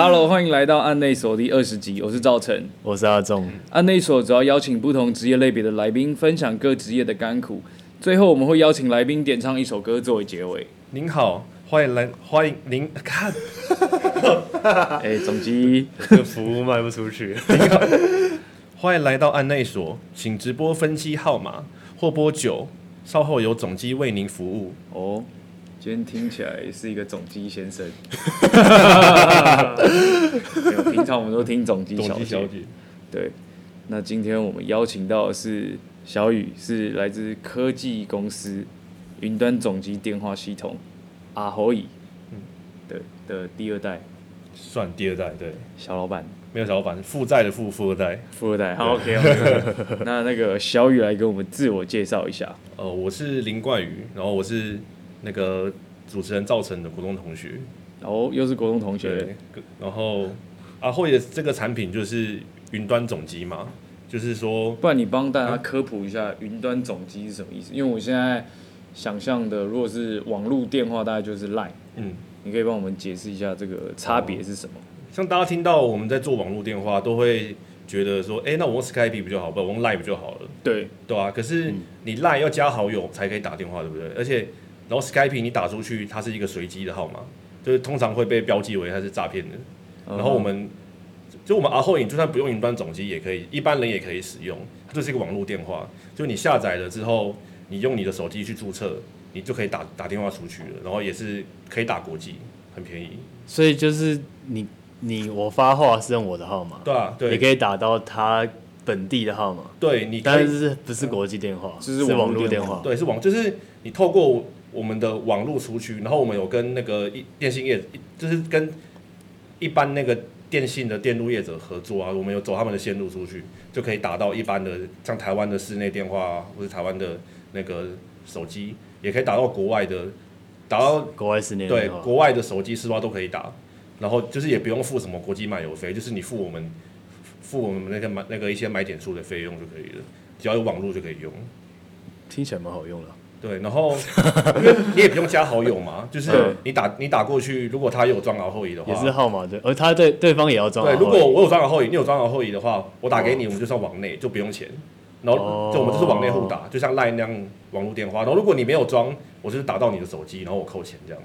Hello，欢迎来到案内所第二十集，我是赵晨。我是阿仲，案内所主要邀请不同职业类别的来宾，分享各职业的甘苦。最后我们会邀请来宾点唱一首歌作为结尾。您好，欢迎来，欢迎您看，哎、总机，这个服务卖不出去。您好，欢迎来到案内所，请直播分机号码或拨九，稍后有总机为您服务。哦，今天听起来是一个总机先生。没有平常我们都听总机小姐。姐，对，那今天我们邀请到的是小雨，是来自科技公司云端总机电话系统阿侯乙，对的第二代算第二代，对，小老板，没有小老板，负债的富富二代。富二代。好，OK OK。那那个小雨来给我们自我介绍一下。呃，我是林冠宇，然后我是那个主持人造成的国中同学。哦，又是国中同学对，，然后阿慧的这个产品就是云端总机嘛，就是说不然你帮大家科普一下云端总机是什么意思？因为我现在想象的，如果是网络电话，大概就是 Line。嗯，你可以帮我们解释一下这个差别是什么？像大家听到我们在做网络电话，都会觉得说，哎、那我用 Skype 不就好，不，我用 Line 不就好了，对，对啊、可是你 Line 要加好友才可以打电话，对不对？而且，然后 Skype 你打出去，它是一个随机的号码，就是通常会被标记为它是诈骗的。然后我们就我们阿后影就算不用云端总机也可以，一般人也可以使用，它就是一个网络电话，就你下载了之后，你用你的手机去注册，你就可以打打电话出去了，然后也是可以打国际，很便宜。所以就是你你我发话是用我的号码，对啊，对，你可以打到他本地的号码，对，你可以但是不是国际电话，就是网络电话。对，是网，就是你透过我们的网络出去，然后我们有跟那个一电信业，就是跟一般那个电信的电路业者合作啊，我们有走他们的线路出去，就可以打到一般的像台湾的室内电话啊，或者台湾的那个手机，也可以打到国外的，打到国外室内对，国外的手机市话都可以打，然后就是也不用付什么国际漫游费，就是你付我们付我们那个买那个一些买点数的费用就可以了，只要有网络就可以用。听起来蛮好用的。对，然后因为你也不用加好友嘛，就是嗯你打你打过去，如果他有装摇后移的话，也是号码对，而他对对方也要装对，如果我有装摇后移，你有装摇后移的话，我打给你，我们就算网内，就不用钱。然后哦就我们就是网内互打，就像 Line 那样网络电话。然后如果你没有装，我就是打到你的手机，然后我扣钱这样。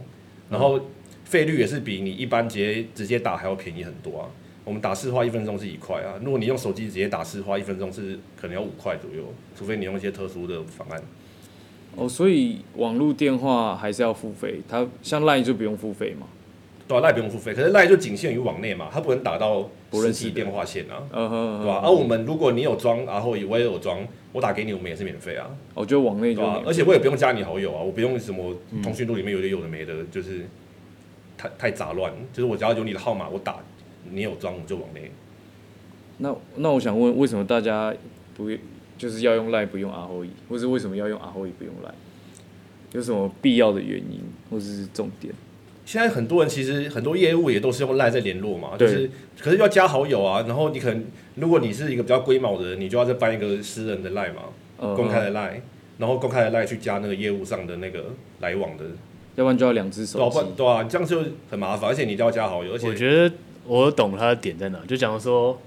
然后费率也是比你一般直接直接打还要便宜很多啊。我们打市话一分钟是一块啊，如果你用手机直接打市话一分钟是可能要五块左右，除非你用一些特殊的方案。哦，所以网络电话还是要付费，它像 Line 就不用付费嘛。对啊，赖不用付费，可是赖就仅限于网内嘛，它不能打到不认识的实体电话线啊，嗯哼，对吧、而、我们如果你有装，然后我也有装，我打给你，我们也是免费啊，我觉得网内、就而且我也不用加你好友啊，我不用什么通讯录里面有的有的没的，就是太太杂乱，就是我只要有你的号码，我打你有装我就往内。那那我想问，为什么大家不就是要用 Line 不用 R O E，或是为什么要用 R O E 不用 Line？有什么必要的原因，或者是重点？现在很多人其实很多业务也都是用赖在联络嘛，就是可是要加好友啊，然后你可能如果你是一个比较龟毛的人，你就要再办一个私人的赖嘛，呃，公开的赖，然后公开的赖去加那个业务上的那个来往的，要不然就要两只手对啊，机对啊，这样就很麻烦，而且你都要加好友，而且我觉得我懂他的点在哪，就讲说，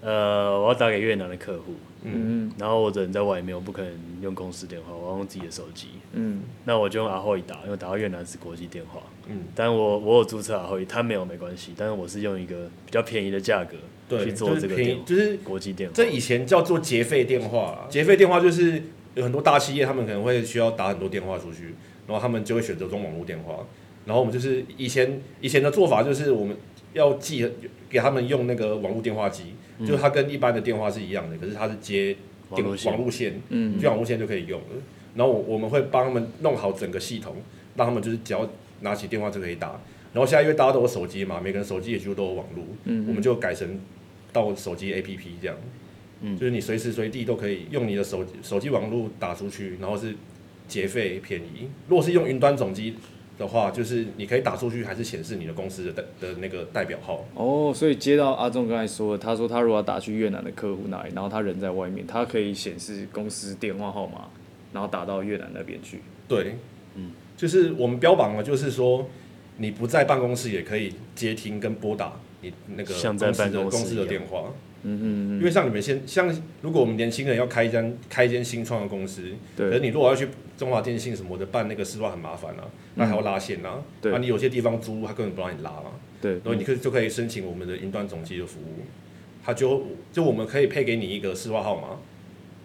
呃，我要打给越南的客户，嗯然后我人在外面，我不可能用公司电话，我要用自己的手机，嗯，那我就用阿后一打，因为打到越南是国际电话。嗯，但我我有注册阿后一，他没有没关系，但是我是用一个比较便宜的价格，去做这个就是国际电话。这以前叫做结费电话啊，结费电话就是有很多大企业他们可能会需要打很多电话出去，然后他们就会选择装网络电话，然后我们就是以前以前的做法就是我们要寄给他们用那个网络电话机，就是它跟一般的电话是一样的，可是它是接电网络线网路线，嗯就网络线就可以用了。然后我我们会帮他们弄好整个系统，让他们就是只要拿起电话就可以打。然后现在因为大家都有手机嘛，每个人手机也几乎都有网络，嗯我们就改成到手机 APP 这样，嗯就是你随时随地都可以用你的手手机网络打出去，然后是结费便宜。如果是用云端总机的话，就是你可以打出去，还是显示你的公司的代的那个代表号。哦，所以接到阿仲刚才说的，他说他如果要打去越南的客户那里，然后他人在外面，他可以显示公司电话号码，然后打到越南那边去。对，嗯，就是我们标榜的，就是说你不在办公室也可以接听跟拨打你那个公司的办公司的电话。嗯嗯因为像你们先像，如果我们年轻人要开一间开一间新创的公司，可是你如果要去中华电信什么的办那个市话很麻烦啊，那还要拉线啊，对。啊你有些地方租他根本不让你拉嘛，对。然后你可以就可以申请我们的云端总机的服务，他就就我们可以配给你一个市话号码，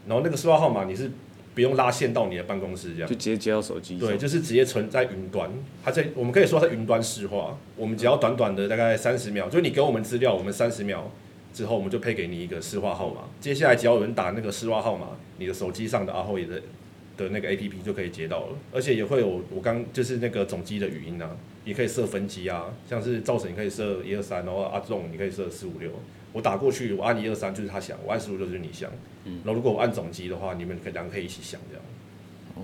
然后那个市话号码你是不用拉线到你的办公室这样。就。直接接到手机上。对，就是直接存在云端，它在我们可以说它是云端市话，我们只要短短的大概三十秒，就是你给我们资料，我们三十秒之后我们就配给你一个市话号码，接下来只要有人打那个市话号码，你的手机上的阿后也的的那个 A P P 就可以接到了，而且也会有我刚就是那个总机的语音啊，你可以设分机啊，像是赵婶你可以设一二三，然后阿仲你可以设四五六，我打过去我按一二三就是他响，我按四五六就是你响，然后如果我按总机的话，你们可以两个可以一起响这样。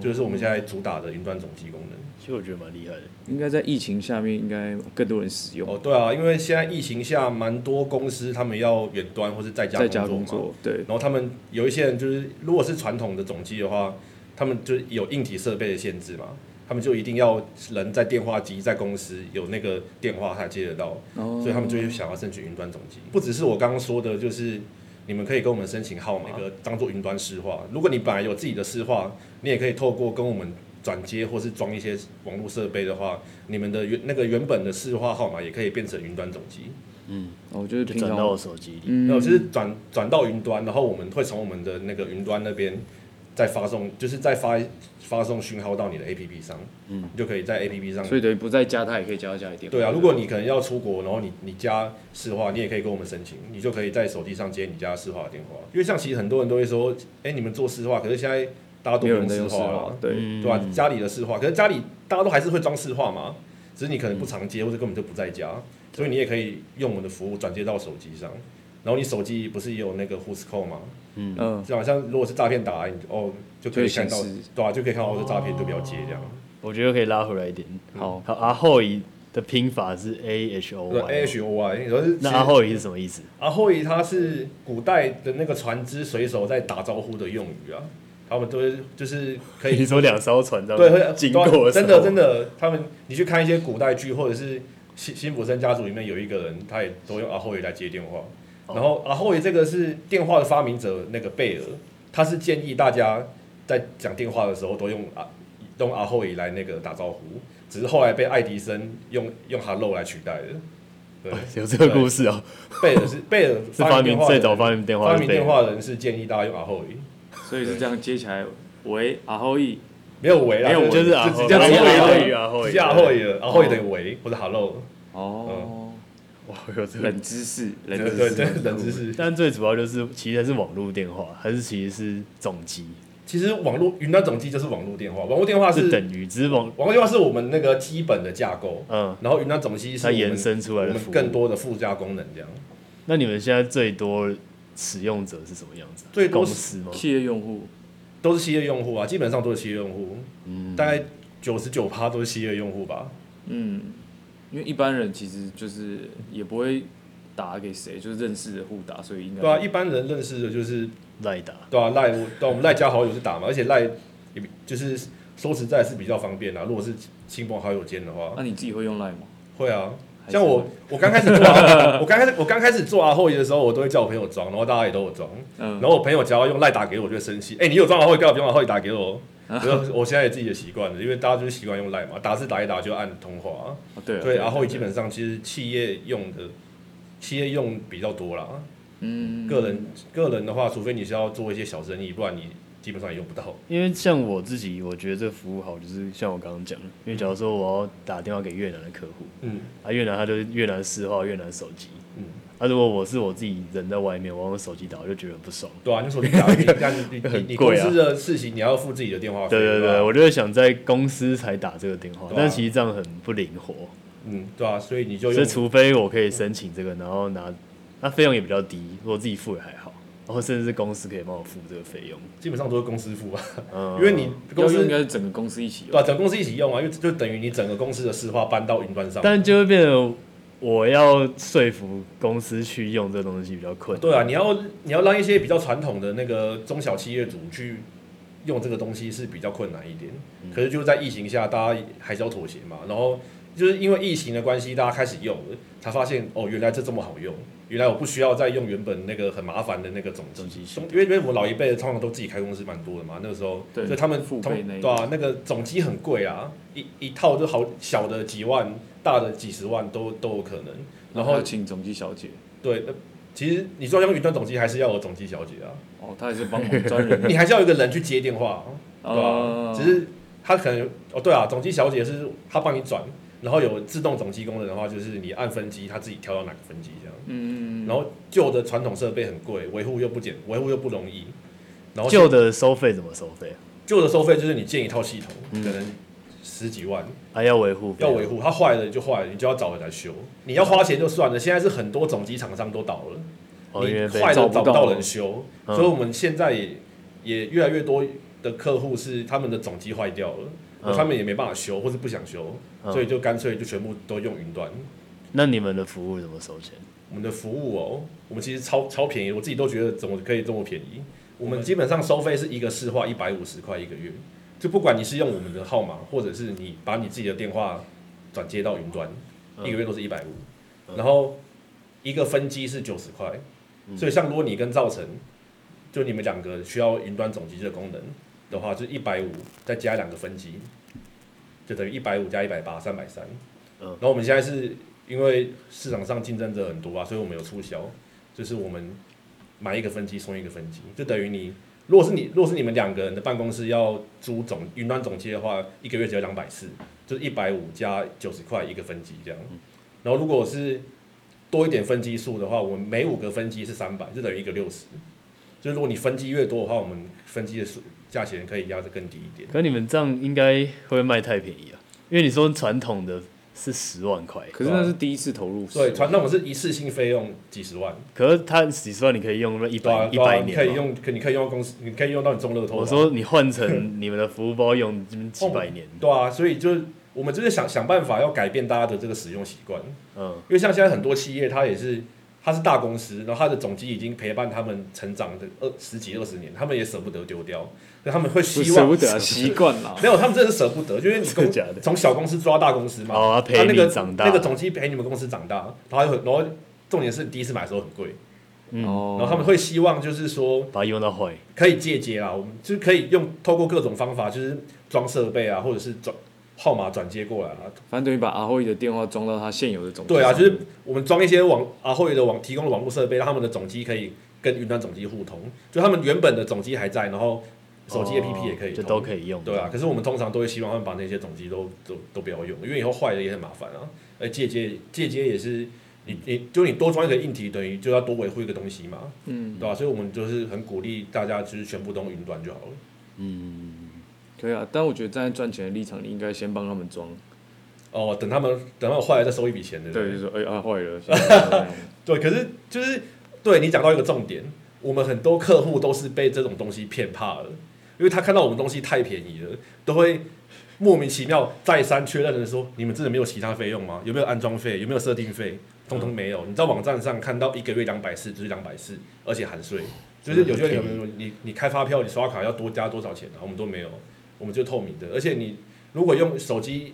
这就是我们现在主打的云端总机功能。其实我觉得蛮厉害的。应该在疫情下面，应该更多人使用，哦，对啊，因为现在疫情下，蛮多公司他们要远端或是在家在家工工作嘛。作，对然后他们有一些人就是，如果是传统的总机的话，他们就有硬体设备的限制嘛，他们就一定要人在电话机在公司有那个电话才接得到，哦所以他们就会想要争取云端总机。不只是我刚刚说的，就是你们可以跟我们申请号码，那个当做云端市话。如果你本来有自己的市话，你也可以透过跟我们转接或是装一些网络设备的话，你们的原那个原本的市话号码也可以变成云端总机。嗯，我，就是就转到我手机里。嗯没有，就是转转到云端，然后我们会从我们的那个云端那边再发送，就是再发发送讯号到你的 APP 上，嗯，你就可以在 APP 上。所以等于不在家，他也可以接到家里电话。对啊，如果你可能要出国，然后你你家市话，你也可以跟我们申请，你就可以在手机上接你家市话的电话。因为像其实很多人都会说，哎、你们做市话，可是现在大家都不用市话了，，对，嗯对吧、家里的市话，可是家里大家都还是会装市话嘛，只是你可能不常接，或者根本就不在家，所以你也可以用我们的服务转接到手机上。然后你手机不是也有那个 Who's Call 吗？嗯，嗯，就好像如果是诈骗打来，你哦就可以看到对啊，就可以看到是诈骗，就不要接这样。我觉得可以拉回来一点。好，好，阿后仪的拼法是 A H O Y，A H O Y，然后是那阿后仪是什么意思？阿后仪他是古代的那个船只水手在打招呼的用语啊，他们都是就是可以你说两艘船这对，样会经过真的真的，他们你去看一些古代剧，或者是辛辛普森家族里面有一个人，他也都用阿后爷来接电话。哦然后阿后爷这个是电话的发明者那个贝尔，他是建议大家在讲电话的时候都用阿用阿后爷来那个打招呼，只是后来被爱迪生用用 hello 来取代的。对，有这个故事哦，贝尔是贝尔 是发明电话最早发明电话发明电话的人是建议大家用阿后爷，所以是这样接起来，喂，阿后羿，没有维啦，没有就是阿后直接直接阿后阿后仪直接阿后爷了，阿后爷等于维或者 hello。哦，哇，有这个。冷知识，冷对对对知识，，冷知识。但最主要就是其实还是网络电话，还是其实是总机，其实网络云端总机就是网络电话，网络电话是是等于只是网网络电话是我们那个基本的架构，嗯，然后云端总机是它延伸出来我们的。更多的附加功能这样。那你们现在最多使用者是什么样子啊？最多是公司吗？企业用户，都是企业用户啊，基本上都是企业用户，嗯，大概九十九趴都是企业用户吧。嗯，因为一般人其实就是也不会打给谁，就是认识的互打，所以应该对啊，一般人认识的就是赖打，对啊赖，对啊我们赖加好友是打嘛，而且赖也比就是说实在是比较方便啊。如果是亲朋好友间的话，那你自己会用 Line 吗？会啊。像我，我刚开始做阿，我刚开始我刚开始做阿后爷的时候，我都会叫我朋友装，然后大家也都有装。嗯，然后我朋友只要用赖打给我，我就会生气。哎、你有装好会干嘛不用好会打给我？我就我现在有自己的习惯了，因为大家就是习惯用 Line 嘛，打字打一打就按通话、哦对啊，对，然后基本上其实企业用的，企业用比较多啦。嗯，个人个人的话，除非你是要做一些小生意，不然你基本上也用不到。因为像我自己，我觉得这个服务好，就是像我刚刚讲的，因为假如说我要打电话给越南的客户，嗯啊，越南他就是越南市话，越南手机，嗯，啊，如果我是我自己人在外面，我用手机打，我就觉得很不爽。对啊，你手机打你干你你 公贵啊司的事情，你要付自己的电话费。对对对，我就会想在公司才打这个电话，但其实这样很不灵活，嗯，对啊，所以你就用所以除非我可以申请这个，然后拿，那费用也比较低，如果自己付也还好，然后甚至是公司可以帮我付这个费用，基本上都是公司付啊，嗯，因为你公司应该是整个公司一起用对啊，整个公司一起用啊，因为就等于你整个公司的市话搬到云端上。但就会变成我要说服公司去用这个东西比较困难。对啊，你要你要让一些比较传统的那个中小企业主去用这个东西是比较困难一点。嗯可是就是在疫情下，大家还是要妥协嘛。然后就是因为疫情的关系，大家开始用了，才发现哦，原来这这么好用，原来我不需要再用原本那个很麻烦的那个总总机因为因为我们老一辈的通常都自己开公司蛮多的嘛，那个时候，对所以他们对啊，那个总机很贵啊，一一套就好小的几万，大的几十万都都有可能。然后请总机小姐，对，那其实你说用云端总机，还是要有总机小姐啊，哦，他也是帮忙专人，你还是要有一个人去接电话，对吧、啊只是他可能哦，对啊，总机小姐是他帮你转，然后有自动总机功能的话，就是你按分机，他自己挑到哪个分机这样。嗯，然后旧的传统设备很贵，维护又不简，维护又不容易。然后旧的收费怎么收费啊？旧的收费就是你建一套系统，嗯可能十几万，还要维护，要维。护，它坏了就坏了，你就要找人来修。你要花钱就算了，现在是很多总机厂商都倒了，你坏了找不到找不到人修，嗯所以我们现在也也越来越多的客户是他们的总机坏掉了，嗯他们也没办法修或是不想修，嗯所以就干脆就全部都用云端。那你们的服务怎么收钱？我们的服务哦，我们其实超超便宜，我自己都觉得怎么可以这么便宜。我们基本上收费是一个市话一百五十块一个月，就不管你是用我们的号码，或者是你把你自己的电话转接到云端，嗯一个月都是一百五。嗯然后一个分机是九十块，嗯所以像如果你跟赵成，就你们两个需要云端总机这个功能的话，就一百五再加两个分机，就等于一百五加一百八，三百三。嗯然后我们现在是因为市场上竞争者很多啊，所以我们有促销，就是我们买一个分机送一个分机，就等于你如果是你如果是你们两个人的办公室要租总云端总机的话，一个月只要两百四，就是一百五加九十块一个分机这样。然后如果是多一点分机数的话，我们每五个分机是三百，就等于一个六十。就是如果你分机越多的话，我们分机的数价钱可以压得更低一点。可你们这样应该会不会卖太便宜啊？因为你说传统的是十万块，可是那是第一次投入，对，传统是一次性费用几十万，可是它几十万你可以用一对啊百一百年。可以用，可你可以用到公司，你可以用到你中乐透啊。我说你换成你们的服务包用几百年，对啊，所以就是我们就是想想办法要改变大家的这个使用习惯，嗯。因为像现在很多企业，它也是它是大公司，然后它的总机已经陪伴他们成长的二十几二十年，他们也舍不得丢掉，他们会希望舍不得啊，习惯啦。没有，他们真的是舍不得，就是你 从小公司抓大公司嘛，哦他陪那个你长大。那个总机陪你们公司长大，然后然后重点是第一次买的时候很贵，嗯，哦，然后他们会希望就是说把它用到坏，可以借接啊，我们就是可以用透过各种方法，就是装设备啊，或者是转号码转接过来啊。反正等于把阿辉的电话装到他现有的总机对啊，就是我们装一些网阿慧的网提供的网络设备，让他们的总机可以跟云端总机互通，就他们原本的总机还在，然后手机 APP 也可以哦就都可以用。对啊，可是我们通常都会希望他们把那些总机都都都不要用，因为以后坏了也很麻烦啊。而借接借接也是你你就你多装一个硬体，等于就要多维护一个东西嘛，嗯，对吧、所以我们就是很鼓励大家就是全部都用云端就好了。嗯，对啊。但我觉得站在赚钱的立场，你应该先帮他们装。哦，等他们等他们坏了再收一笔钱的。对，就说哎啊坏了，对，可是就是对你讲到一个重点，我们很多客户都是被这种东西骗怕了，因为他看到我们东西太便宜了，都会莫名其妙再三确认的说，你们真的没有其他费用吗？有没有安装费？有没有设定费？通通没有。你在网站上看到一个月两百四，就是两百四，而且含税。就是有些人有没有你你开发票你刷卡要多加多少钱啊？我们都没有，我们就透明的。而且你如果用手机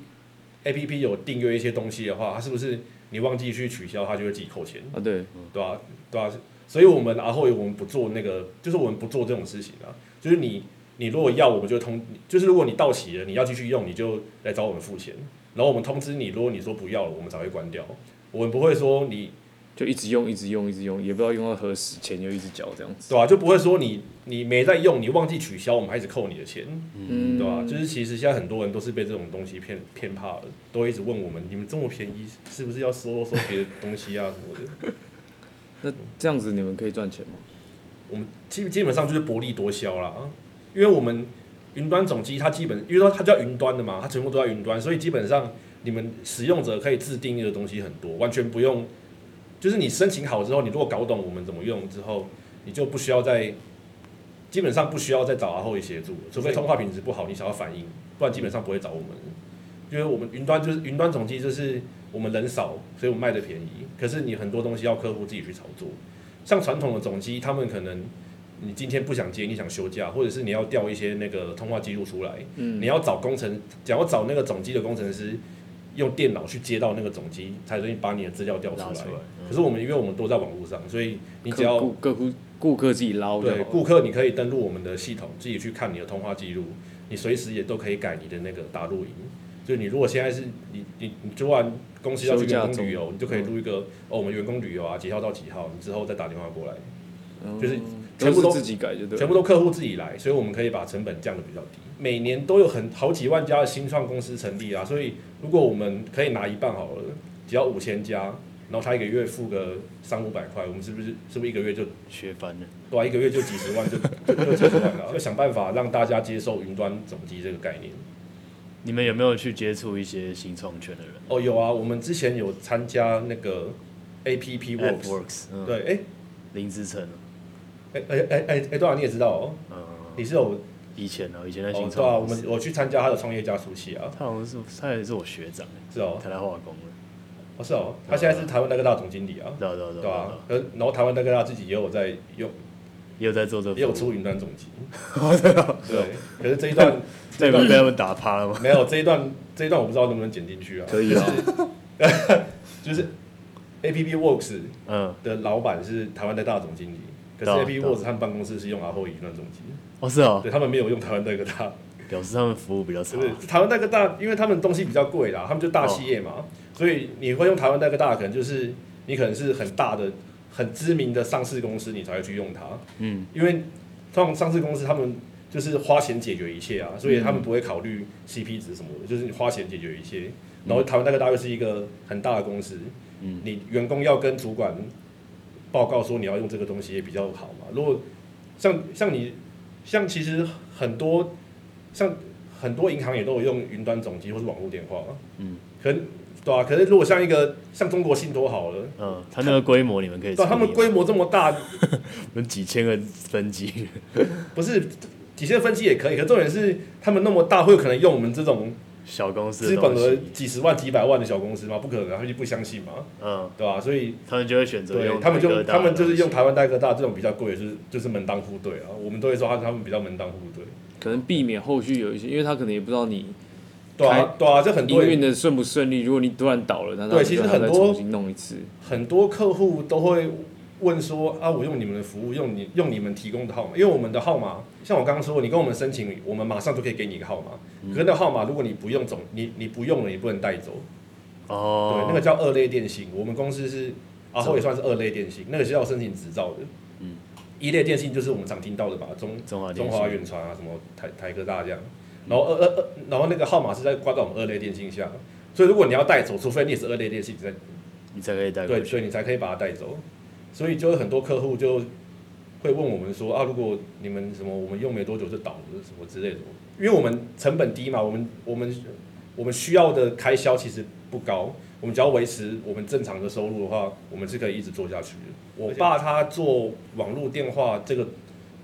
A P P 有订阅一些东西的话，它是不是你忘记去取消，它就会自己扣钱？啊，对，对吧、对吧、所以我们然后我们不做那个，就是我们不做这种事情啊。就是你你如果要，我们就通，就是如果你到期了，你要继续用，你就来找我们付钱。然后我们通知你，如果你说不要了，我们才会关掉。我们不会说你就一直用，一直用，一直用，也不知道用到何时，钱就一直缴这样子。对吧、就不会说你你没在用，你忘记取消，我们还一直扣你的钱，嗯，对吧、就是其实现在很多人都是被这种东西骗骗怕了，都一直问我们，你们这么便宜，是不是要收收别的东西啊什么的？那这样子你们可以赚钱吗？我们基基本上就是薄利多销啦，因为我们云端总机它基本，因为说它叫云端的嘛，它全部都在云端，所以基本上你们使用者可以自定义的东西很多，完全不用，就是你申请好之后，你如果搞懂我们怎么用之后，你就不需要再，基本上不需要再找阿后协助，除非通话品质不好，你想要反映，不然基本上不会找我们，因为我们云端就是云端总机就是我们人少，所以我们卖的便宜，可是你很多东西要客户自己去操作。像传统的总机，他们可能你今天不想接，你想休假，或者是你要调一些那个通话记录出来，嗯你要找工程，想要找那个总机的工程师，用电脑去接到那个总机，才容易把你的资料调出来。出来嗯可是我们因为我们都在网络上，所以你只要顾客户顾客自己捞对。顾客，你可以登录我们的系统，自己去看你的通话记录，你随时也都可以改你的那个打录音。就是你如果现在是你你你昨晚公司要去员工旅游，你就可以录一个、哦，我们员工旅游啊，几号到几号，你之后再打电话过来，嗯就是全部都是自己改就对。全部都客户自己来，所以我们可以把成本降得比较低。每年都有很好几万家的新创公司成立啊，所以如果我们可以拿一半好了，只要五千家，然后他一个月付个三五百块，我们是不是是不是一个月就学翻了。对啊，一个月就几十万就就就几十万了，就想办法让大家接受云端总机这个概念。你们有没有去接触一些新创圈的人哦，有啊，我们之前有参加那个 Works，Works，嗯，对，哎林志成，哎哎哎哎哎，多少你也知道哦，嗯，你是有以前呢，以前在哦新，对啊，我们我去参加他的创业加速器啊，他好像是他也是我学长，是哦，台大化工的，哦是哦，他现在是台湾那个大总经理啊，对啊对啊对对啊然后台湾那个大自己也有在用，也有在做这个服务，也有出云端总机，哦对，可是这一段 这一段被他们打趴了吗？没有这一段这一段我不知道能不能剪进去啊，可以啊，就是 APP Works 嗯，的老板是台湾的大总经理，可是对啊 APP 对啊。Works 他们办公室是用阿后云端总机，哦是哦，对他们没有用台湾那个大，表示他们服务比较差。就，是台湾那个大，因为他们东西比较贵啦，他们就大企业嘛，所以你会用台湾那个大，可能就是你可能是很大的、很知名的上市公司，你才会去用它，嗯，因为通常上市公司他们就是花钱解决一切啊，所以他们不会考虑 CP 值什么的，就是你花钱解决一切。然后台湾那个大又是一个很大的公司，嗯。你员工要跟主管报告说你要用这个东西也比较好嘛。如果像像你像其实很多像很多银行也都有用云端总机或是网络电话，嗯，可能对啊，可是如果像一个像中国信托好了，嗯，它那个规模你们可以处对啊，他们规模这么大，有几千个分机，不是几千分机也可以，可重点是他们那么大，会有可能用我们这种小公司资本额的，几十万、几百万的小公司吗？不可能，他们就不相信嘛，嗯，对吧、所以他们就会选择用对他们就他们就是用台湾大哥大这种比较贵的，就是就是门当户对啊。我们都会说他他们比较门当户对，可能避免后续有一些，因为他可能也不知道你对啊对啊，这很多人营运的顺不顺利。如果你突然倒了，那他对其实很多重新弄一次。很多客户都会问说啊，我用你们的服务，用你用你们提供的号码，因为我们的号码，像我刚刚说，你跟我们申请，我们马上就可以给你一个号码。可是那个号码如果你不用总，你你不用了，你不能带走。哦对，，那个叫二类电信，我们公司是啊后也算是二类电信，那个是要申请执照的。嗯，一类电信就是我们常听到的吧，中中华中华远传啊，什么台台科大这样。然后二二二，然后那个号码是在挂在我们二类电信下，所以如果你要带走，除非你也是二类电信，你才你才可以带过对，所以你才可以把它带走。所以就有很多客户就会问我们说啊，如果你们什么我们用没多久就倒了什么之类的，因为我们成本低嘛，我们我们我们需要的开销其实不高，我们只要维持我们正常的收入的话，我们是可以一直做下去的。我爸他做网络电话这个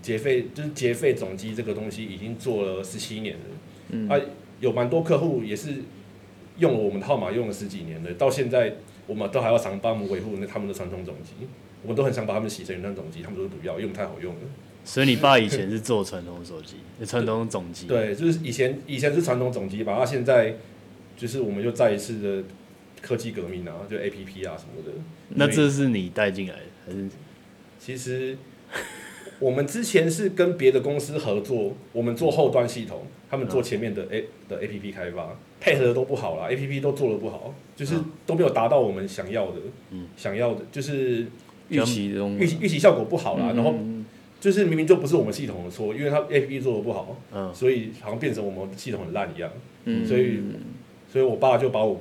结费，就是结费总机这个东西已经做了十七年了。嗯啊，有蛮多客户也是用了我们的号码用了十几年的，到现在我们都还要常帮我们维护那他们的传统总机，我们都很想把他们洗成云端总机，他们都不要，因为太好用了。所以你爸以前是做传统手机，传统总机，，对，就是以前以前是传统总机吧，那现在就是我们又再一次的科技革命啊，就 A P P 啊什么的。那这是你带进来的还是？其实我们之前是跟别的公司合作，我们做后端系统，他们做前面的 A 的 A P P 开发，配合的都不好啦，A P P 都做的不好，就是嗯都没有达到我们想要的，嗯想要的就是预期的预期预期效果不好啦，然后嗯就是明明就不是我们系统的错，因为它 A P P 做的不好，嗯，所以好像变成我们系统很烂一样，嗯。所以所以我爸就把我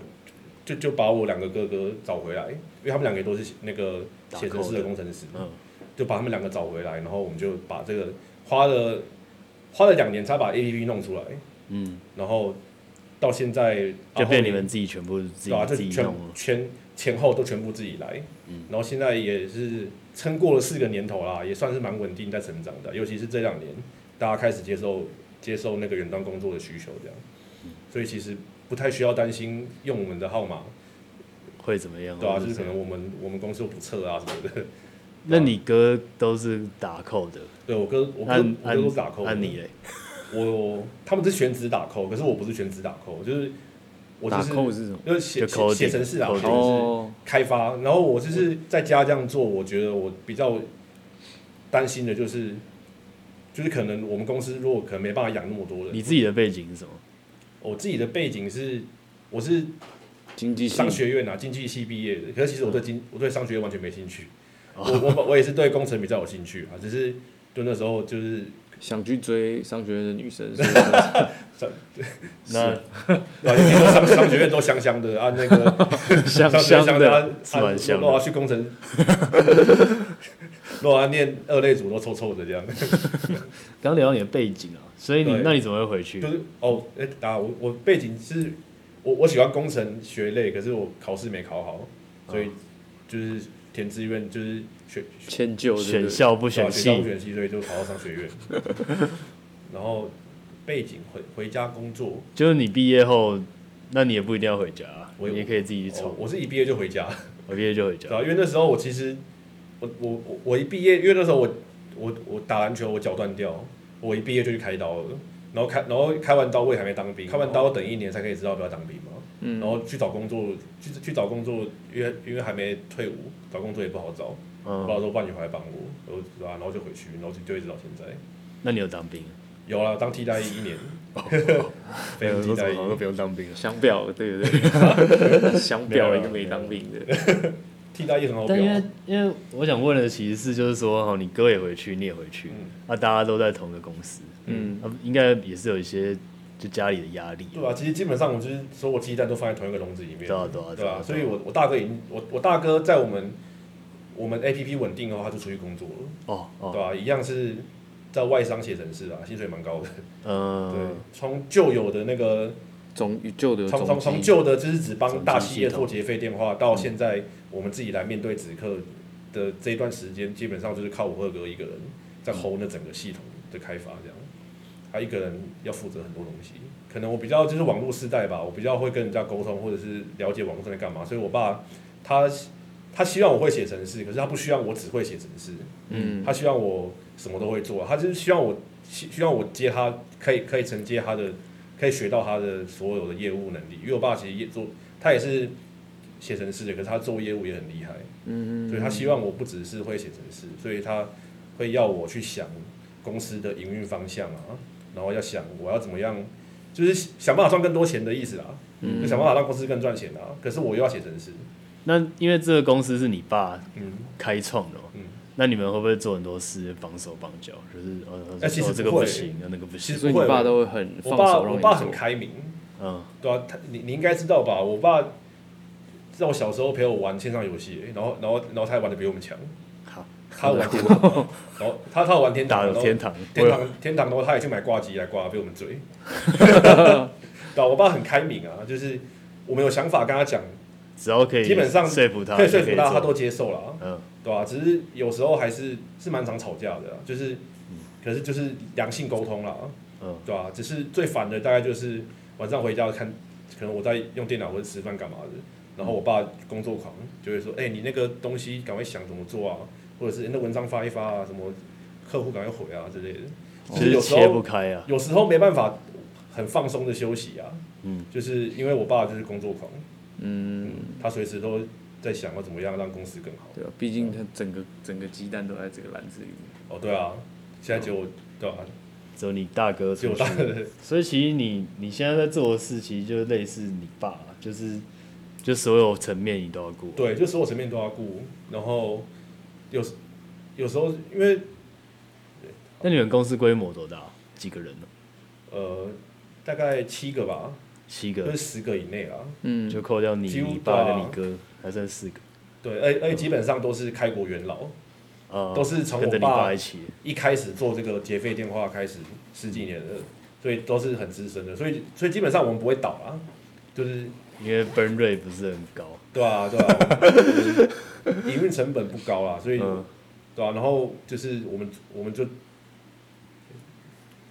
就就把我两个哥哥找回来，因为他们两个都是那个写程式的工程师，嗯，就把他们两个找回来，然后我们就把这个花了花了两年才把 A P P 弄出来，嗯，然后到现在就被你们们自己全部自对啊，己就全自己全前后都全部自己来，嗯。然后现在也是撑过了四个年头啦，也算是蛮稳定在成长的，尤其是这两年大家开始接受接受那个远端工作的需求，这样，嗯。所以其实不太需要担心用我们的号码，会怎么样？对啊，就是可能我们我们公司又不测啊什么的，那你哥都是打扣的，对我哥我哥我哥都是打扣的，按你嘞，我他们是全职打扣，可是我不是全职打扣，就是打我就是扣是什么？就是写就写写程式啊，coding 写程式哦，开发。然后我就是在家这样做，我觉得我比较担心的就是，就是可能我们公司如果可能没办法养那么多人。你自己的背景是什么？我自己的背景是，我是经济商学院啊，经济系毕业的。可是其实我对经我对商学院完全没兴趣。哦我我我也是对工程比较有兴趣啊，只是就那时候就是想去追商学院的女生，所以说那对啊，听说商商学院都香香的啊，那个 香香的，蛮香的如果要去工程，如果要念二类组都臭臭的这样。刚聊到你的背景啊，所以你对那你怎么会回去就？是哦，哎、打我我背景是，我我喜欢工程学类，可是我考试没考好，所以就是填志愿就是选迁就选校不选系啊选校不，选系，所以就考到商学院。然后背景回回家工作，就是你毕业后，那你也不一定要回家啊，我你也可以自己去哦。我是一毕业就回家，我毕业就回家。对啊，因为那时候我其实我我我我一毕业，因为那时候我我我打篮球我脚断掉，我一毕业就去开刀了。然后开，然后开完刀我也还没当兵，开完刀等一年才可以知道要不要当兵嘛。嗯然后去找工作，去去找工作，因为因为还没退伍，找工作也不好找。嗯，道说伴侣回来帮我，然后对吧、然后就回去，然后就就一直到现在。那你有当兵？有啊，当替代役一年，非常替代役不用当兵了。想表，对不对？想表一个没当兵的，替代役很好表但因为因为我想问的其实是就是说，哦，你哥也回去，你也回去，嗯那大家都在同一个公司，嗯，啊，应该也是有一些就家里的压力。对啊，其实基本上我就是所有鸡蛋都放在同一个笼子里面。对啊对啊对啊，对啊所以我我大哥已经我我大哥在我们我们 A P P 稳定的话，他就出去工作了，哦哦，对吧、一样是在外商写程式啊，薪水蛮高的。嗯对嗯，，从旧有的那个从旧的从从，从旧的就是只帮大企业做结费电话，到现在我们自己来面对直客的这一段时间，基本上就是靠我二哥一个人在 hold 那整个系统的开发，这样。他一个人要负责很多东西，可能我比较就是网络世代吧，我比较会跟人家沟通，或者是了解网络上在干嘛，所以我爸他他希望我会写程式，可是他不希望我只会写程式，嗯，他希望我什么都会做，他就是希望我希希望我接他可以可以承接他的，可以学到他的所有的业务能力。因为我爸其实也做，他也是写程式的，可是他做业务也很厉害，嗯。所以他希望我不只是会写程式，所以他会要我去想公司的营运方向啊，然后要想我要怎么样，就是想办法赚更多钱的意思啦，嗯就想办法让公司更赚钱啊。可是我又要写程式，那因为这个公司是你爸嗯开创的嘛，嗯，那你们会不会做很多事绑手绑脚？就是呃，哎其实哦这个不行，啊那个不行，所以你爸都会很我爸我爸很，开明。嗯，对啊，他你你应该知道吧？我爸在我小时候陪我玩线上游戏，然后然后然后他还玩的比我们强。好，他玩天堂，然后他他玩天堂，然后打天堂，天堂天堂，的话他也去买挂机来挂，被我们追。对啊，我爸很开明啊，就是我们有想法跟他讲，只要可以基本上说服他，可以说服他，他都接受了啊，嗯。对吧、只是有时候还是是蛮常吵架的啊，就是可是就是良性沟通啦，嗯。对吧、只是最烦的大概就是晚上回家看，可能我在用电脑或者吃饭干嘛的，然后我爸工作狂就会说，哎、你那个东西赶快想怎么做啊，或者是、欸那文章发一发啊，什么客户赶快回啊之类的。其其实有时候切不候开啊，有时候没办法很放松的休息啊，嗯，就是因为我爸就是工作狂，嗯，他随时都在想要怎么样让公司更好。对啊，毕竟他整个整个鸡蛋都在这个篮子里面，哦，对啊，现在只有对啊，只有你大哥出去只有大哥，所以其实你你现在在做的事，其实就类似你爸，就是就所有层面你都要顾。对，就所有层面都要顾，然后有有时候因为那你们公司规模多大？几个人呢？呃大概七个吧，七个就是，十个以内啦。嗯，就扣掉你、几乎你爸跟你哥，还剩四个。对，而而且基本上都是开国元老，啊，都是从跟着我爸爸一起。一开始做这个劫费电话开始十几年的，所以都是很资深的，所以所以基本上我们不会倒啊，就是因为 burn rate 不是很高，对啊对啊，营运成本不高啦，所以、嗯，对啊，然后就是我们我们就，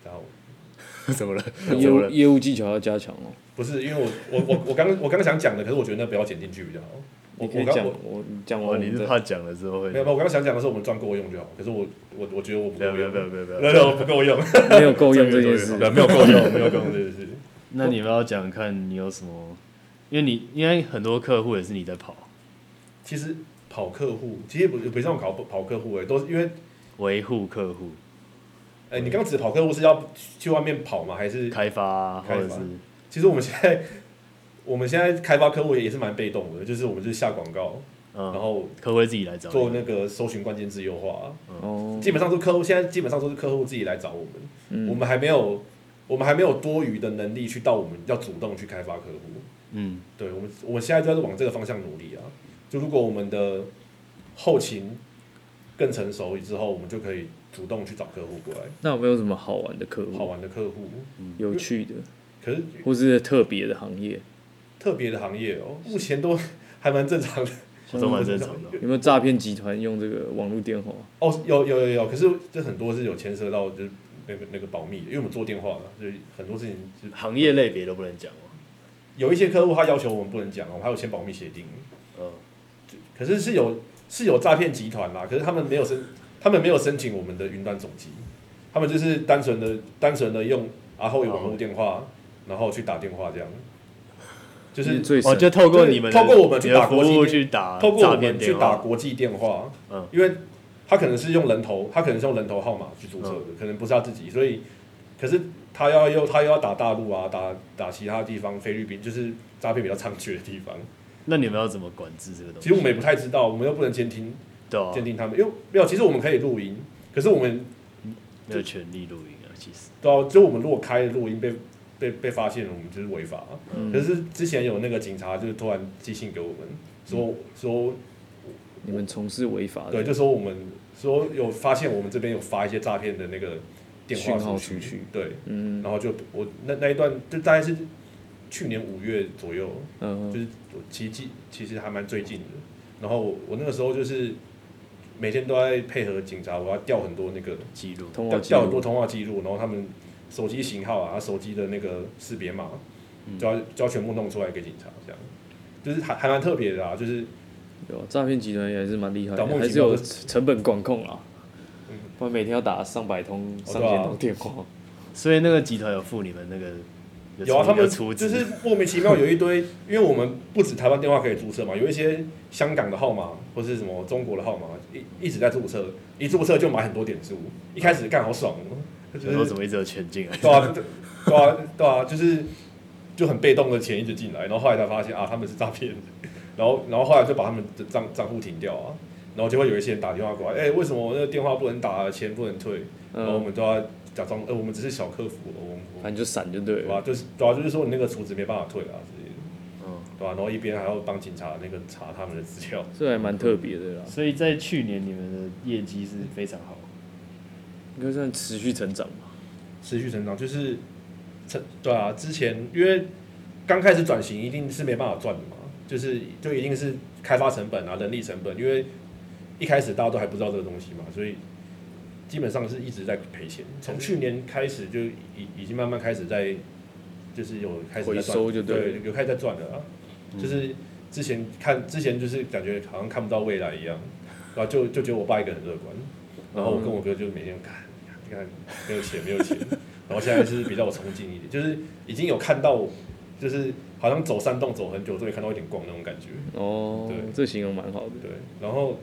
然后 怎么了？业？务业务技巧要加强哦。不是因为我我我我刚我刚刚想讲的，可是我觉得那不要剪进去比较好。我我刚我我讲哦，完我你是怕讲了之后会？没有没有，我刚刚想讲的是我们赚够用就好，可是我我我觉得我不不要够用，不要不要不要不没要！有不够用，没有够用这件事，对没有够用，没有够用这件事。那你们要讲看你有什么因为你应该很多客户也是你在跑。其实跑客户，其实不不是这种跑跑客户哎，都是因为维护客户、哎、你刚刚指跑客户是要去外面跑吗？还是开发啊，开发？或者是其实我们现在我们现在开发客户也是蛮被动的，就是我们就是下广告，然嗯，后客户会自己来找你。做那个搜寻关键字优化，哦，基本上都客户现在基本上都是客户自己来找我们，嗯。我们还没有我们还没有多余的能力去到我们要主动去开发客户。嗯，对我们，我们现在就在往这个方向努力啊。就如果我们的后勤更成熟之后，我们就可以主动去找客户过来，那有没有什么好玩的客户？好玩的客户。有趣的，可是或是特别的行业？特别的行业哦，目前都 还蛮正常的。都蛮正常的。有没有诈骗集团用这个网络电话？哦，有有有有，可是这很多是有牵涉到就是那个那个保密的，因为我们做电话嘛，所以很多事情是行业类别都不能讲哦。有一些客户他要求我们不能讲，我们还有签保密协定。嗯，可是是有是有诈骗集团啦，可是他们没有申，他们没有申请我们的云端总机，他们就是单纯的单纯的用阿后有网络电话，然后去打电话这样，就是哦，就透过你们透过我们去打国际去打透过我们去。打国际电话，嗯，因为他可能是用人头，他可能是用人头号码去注册的，可能不是他自己，所以可是他要又他又要打大陆啊，打打其他地方，菲律宾就是诈骗比较猖獗的地方。那你们要怎么管制这个东西？其实我们也不太知道，我们又不能监听对啊，监听他们，因为没有，其实我们可以录音，可是我们没有权利录音啊，其实。对啊，就我们如果开录音被被被发现了，我们就是违法。嗯可是之前有那个警察就是突然寄信给我们，说说你们从事违法的，对，就说我们说有发现我们这边有发一些诈骗的那个电话出出去。对，嗯。然后就我那那一段就大概是去年五月左右，嗯。就嗯，是我其实其实还蛮最近的。然后我我那个时候就是每天都在配合警察，我要调很多那个记录。通话调调很多，通话记录，然后他们手机型号啊、手机的那个识别码，嗯。就要就要全部弄出来给警察，这样。就是还还蛮特别的啊，就是有啊诈骗集团也还是蛮厉害还是有成本管控啊。嗯，不然每天要打上百通、上千通电话，所以那个集团有付你们那个有啊，他们就是莫名其妙有一堆，因为我们不止台湾电话可以注册嘛，有一些香港的号码或是什么中国的号码，一一直在注册，一注册就买很多点数，一开始干好爽。哦，就是想说怎么一直有钱进来？对啊，对对啊，对啊，就是就很被动的钱一直进来，然后后来才发现啊他们是诈骗。的，然后然后后来就把他们的账账户停掉啊，然后就会有一些人打电话过来，哎、为什么我那个电话不能打，钱不能退，然后我嗯，们都要假装，呃，我们只是小客服，我们反正就闪就对了对吧、就是主要就是说你那个储值没办法退啊之类的，嗯，对吧、然后一边还要帮警察那个查他们的资料，这还蛮特别的啦，所以在去年你们的业绩是非常好。应该算持续成长吧，持续成长，就是成对啊，之前因为刚开始转型一定是没办法赚的嘛，就是就一定是开发成本啊、人力成本，因为一开始大家都还不知道这个东西嘛，所以基本上是一直在赔钱。从去年开始就已已经慢慢开始在，就是有开始在回收就对对，有开始在赚了啊，就是之前看之前就是感觉好像看不到未来一样，然后就就觉得我爸一个人很乐观，然后我跟我哥就每天看，你看没有钱没有钱，然后现在是比较有冲劲一点，就是已经有看到，就是好像走山洞走很久，终于看到一点光那种感觉。哦对，这形容蛮好的，对，然后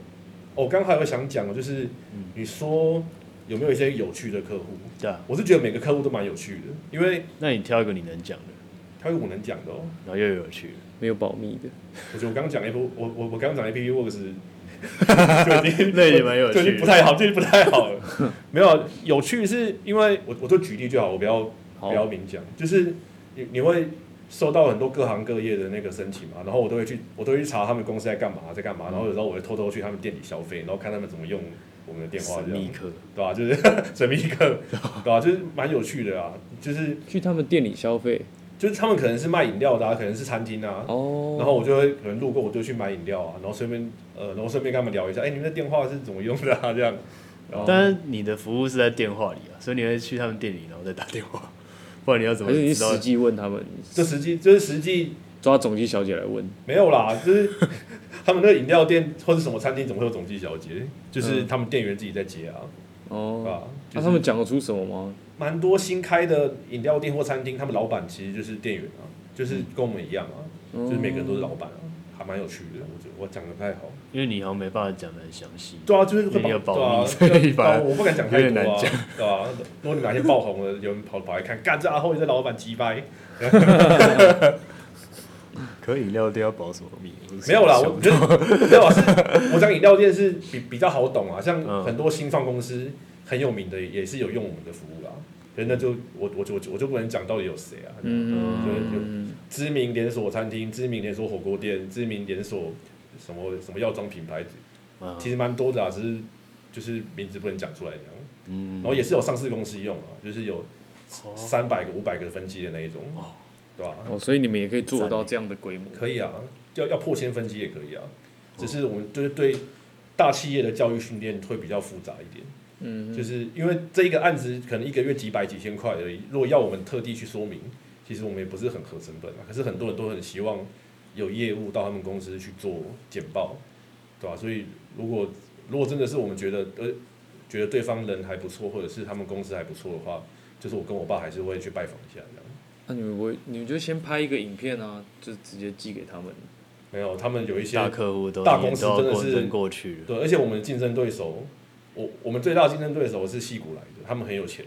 我刚还有想讲的，就是你说有没有一些有趣的客户？对啊，我是觉得每个客户都蛮有趣的，因为那你挑一个你能讲的，挑一个我能讲的哦。然后又有趣的。没有保密的，我觉得我刚刚讲 A P，我我我刚刚讲 A P P Works 就已经那也蛮有趣就已经不太好，就已经不太好了。没有有趣是因为我我就举例就好，我不要不要明讲，就是你你会收到很多各行各业的那个申请嘛，然后我都会去我都会去查他们公司在干嘛，在干嘛，然后有时候我会偷偷去他们店里消费，然后看他们怎么用我们的电话这样，神秘客，对吧、就是 神秘客，对吧、就是蛮有趣的啊，就是去他们店里消费，就是他们可能是卖饮料的、啊，可能是餐厅啊，哦，然后我就会可能路过，我就去买饮料啊，然后顺便呃，然后顺便跟他们聊一下，哎、你们的电话是怎么用的啊？这样，然后但是你的服务是在电话里啊，所以你会去他们店里，然后再打电话，不然你要怎么还是你实？际问他们，这实际就是实际抓总机小姐来问，没有啦，就是 他们那个饮料店或者什么餐厅怎么会有总机小姐？就是嗯他们店员自己在接啊，哦，啊，那、就是他们讲得出什么吗？蛮多新开的饮料店或餐厅，他们老板其实就是店员啊，就是跟我们一样啊，就是每个人都是老板啊，还蛮有趣的。我觉得我讲的不太好。因为你好像没办法讲的很详细。对啊，就是因为你有保密所以反我不敢讲太多啊对吧？如果你哪天爆红了，有人跑跑来看，干这阿后这老板鸡掰，可饮料店要保什么密？没有啦，我觉得没有啊，是我讲饮料店是比比较好懂啊，像嗯很多新创公司很有名的，也是有用我们的服务啦。所以那就我我就我就不能讲到底有谁啊，嗯，知名连锁餐厅、知名连锁火锅店、知名连锁什么什么药妆品牌，啊其实蛮多的啊，只是就是名字不能讲出来这样。嗯。然后也是有上市公司用啊，就是有哦。三百个、五百个分机的那一种，哦。对吧、哦，所以你们也可以做到这样的规模。可以啊，要要破千分机也可以啊，只是我们就是对大企业的教育训练会比较复杂一点，嗯，就是因为这一个案子可能一个月几百几千块而已，如果要我们特地去说明，其实我们也不是很合成本啊。可是很多人都很希望有业务到他们公司去做简报，对吧、所以如果如果真的是我们觉得呃觉得对方人还不错，或者是他们公司还不错的话，就是我跟我爸还是会去拜访一下这样。那你们不会，你们就先拍一个影片啊，就直接寄给他们。没有，他们有一些大客户都大公司真的是过去了。对，而且我们的竞争对手，我我们最大的竞争对手是戏谷来的，他们很有钱，